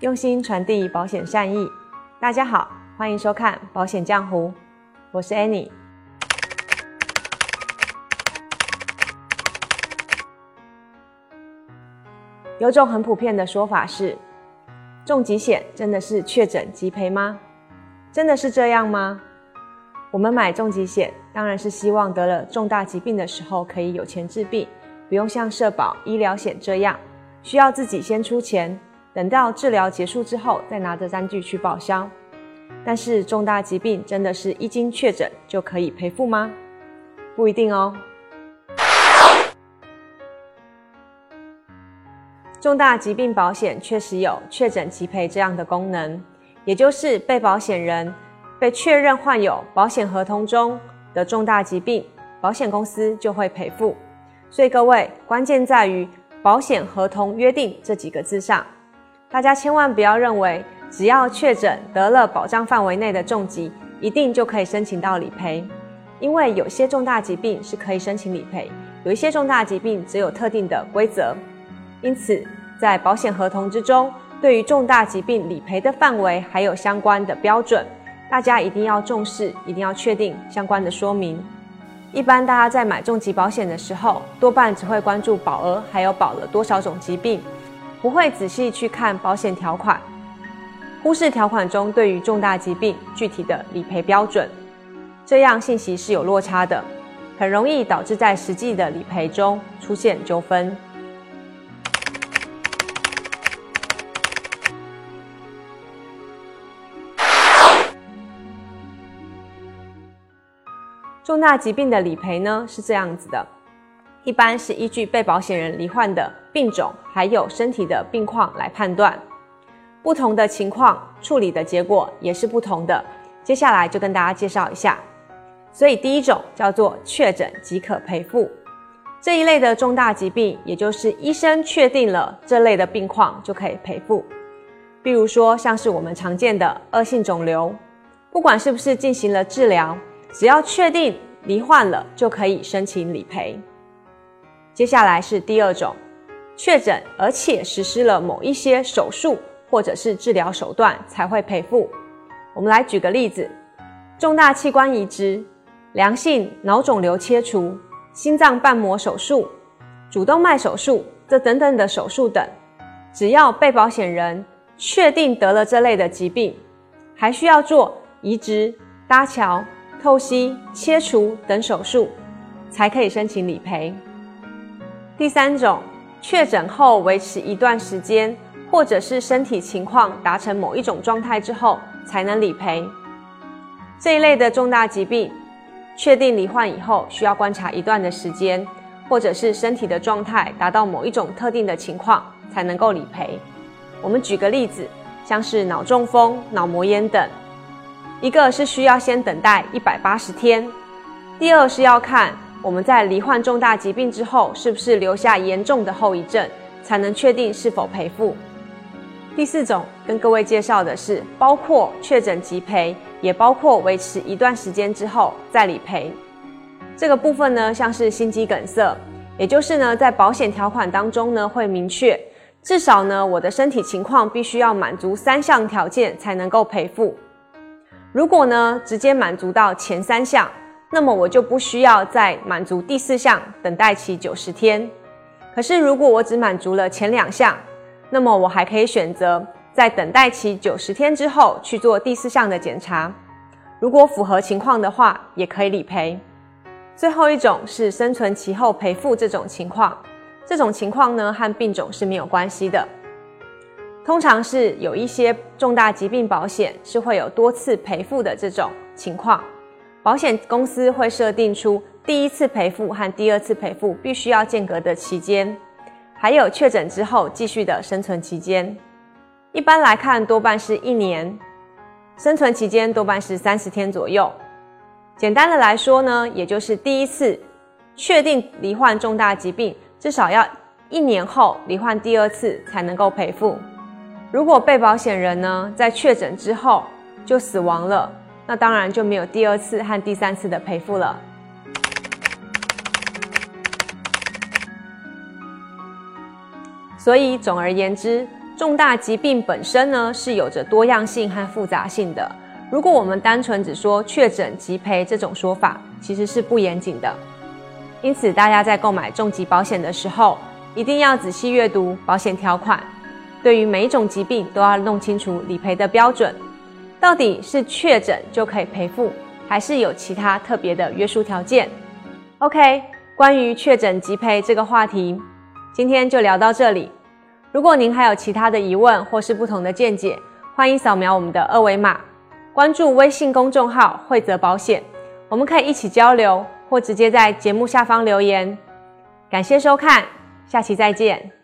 用心传递保险善意。大家好，欢迎收看《保险江湖》，我是 Annie。有种很普遍的说法是，重疾险真的是确诊即赔吗？真的是这样吗？我们买重疾险，当然是希望得了重大疾病的时候可以有钱治病，不用像社保医疗险这样，需要自己先出钱，等到治疗结束之后再拿着单据去报销。但是重大疾病真的是一经确诊就可以赔付吗？不一定哦。重大疾病保险确实有确诊即赔这样的功能，也就是被保险人被确认患有保险合同中的重大疾病，保险公司就会赔付。所以各位，关键在于保险合同约定这几个字上，大家千万不要认为只要确诊得了保障范围内的重疾，一定就可以申请到理赔，因为有些重大疾病是可以申请理赔，有一些重大疾病只有特定的规则。因此，在保险合同之中，对于重大疾病理赔的范围还有相关的标准，大家一定要重视，一定要确定相关的说明。一般大家在买重疾保险的时候，多半只会关注保额，还有保了多少种疾病，不会仔细去看保险条款，忽视条款中对于重大疾病具体的理赔标准，这样信息是有落差的，很容易导致在实际的理赔中出现纠纷。重大疾病的理赔呢是这样子的，一般是依据被保险人罹患的病种还有身体的病况来判断，不同的情况处理的结果也是不同的。接下来就跟大家介绍一下。所以第一种叫做确诊即可赔付，这一类的重大疾病，也就是医生确定了这类的病况就可以赔付。比如说像是我们常见的恶性肿瘤，不管是不是进行了治疗。只要确定罹患了，就可以申请理赔。接下来是第二种，确诊而且实施了某一些手术或者是治疗手段才会赔付。我们来举个例子：重大器官移植、良性脑肿瘤切除、心脏瓣膜手术、主动脉手术这等等的手术等，只要被保险人确定得了这类的疾病，还需要做移植、搭桥。透析、切除等手术才可以申请理赔。第三种，确诊后维持一段时间，或者是身体情况达成某一种状态之后才能理赔。这一类的重大疾病，确定罹患以后需要观察一段的时间，或者是身体的状态达到某一种特定的情况才能够理赔。我们举个例子，像是脑中风、脑膜炎等。一个是需要先等待一百八十天，第二是要看我们在罹患重大疾病之后是不是留下严重的后遗症，才能确定是否赔付。第四种跟各位介绍的是，包括确诊即赔，也包括维持一段时间之后再理赔。这个部分呢，像是心肌梗塞，也就是呢在保险条款当中呢会明确，至少呢我的身体情况必须要满足三项条件才能够赔付。如果呢直接满足到前三项，那么我就不需要再满足第四项，等待期九十天。可是如果我只满足了前两项，那么我还可以选择在等待期九十天之后去做第四项的检查。如果符合情况的话，也可以理赔。最后一种是生存期后赔付这种情况，这种情况呢和病种是没有关系的。通常是有一些重大疾病保险是会有多次赔付的这种情况，保险公司会设定出第一次赔付和第二次赔付必须要间隔的期间，还有确诊之后继续的生存期间。一般来看，多半是一年，生存期间多半是三十天左右。简单的来说呢，也就是第一次确定罹患重大疾病，至少要一年后罹患第二次才能够赔付。如果被保险人呢在确诊之后就死亡了，那当然就没有第二次和第三次的赔付了。所以总而言之，重大疾病本身呢是有着多样性和复杂性的。如果我们单纯只说确诊即赔这种说法，其实是不严谨的。因此，大家在购买重疾保险的时候，一定要仔细阅读保险条款，对于每一种疾病都要弄清楚理赔的标准，到底是确诊就可以赔付，还是有其他特别的约束条件？OK，关于确诊即赔这个话题，今天就聊到这里。如果您还有其他的疑问或是不同的见解，欢迎扫描我们的二维码。关注微信公众号惠泽保险，我们可以一起交流，或直接在节目下方留言。感谢收看，下期再见。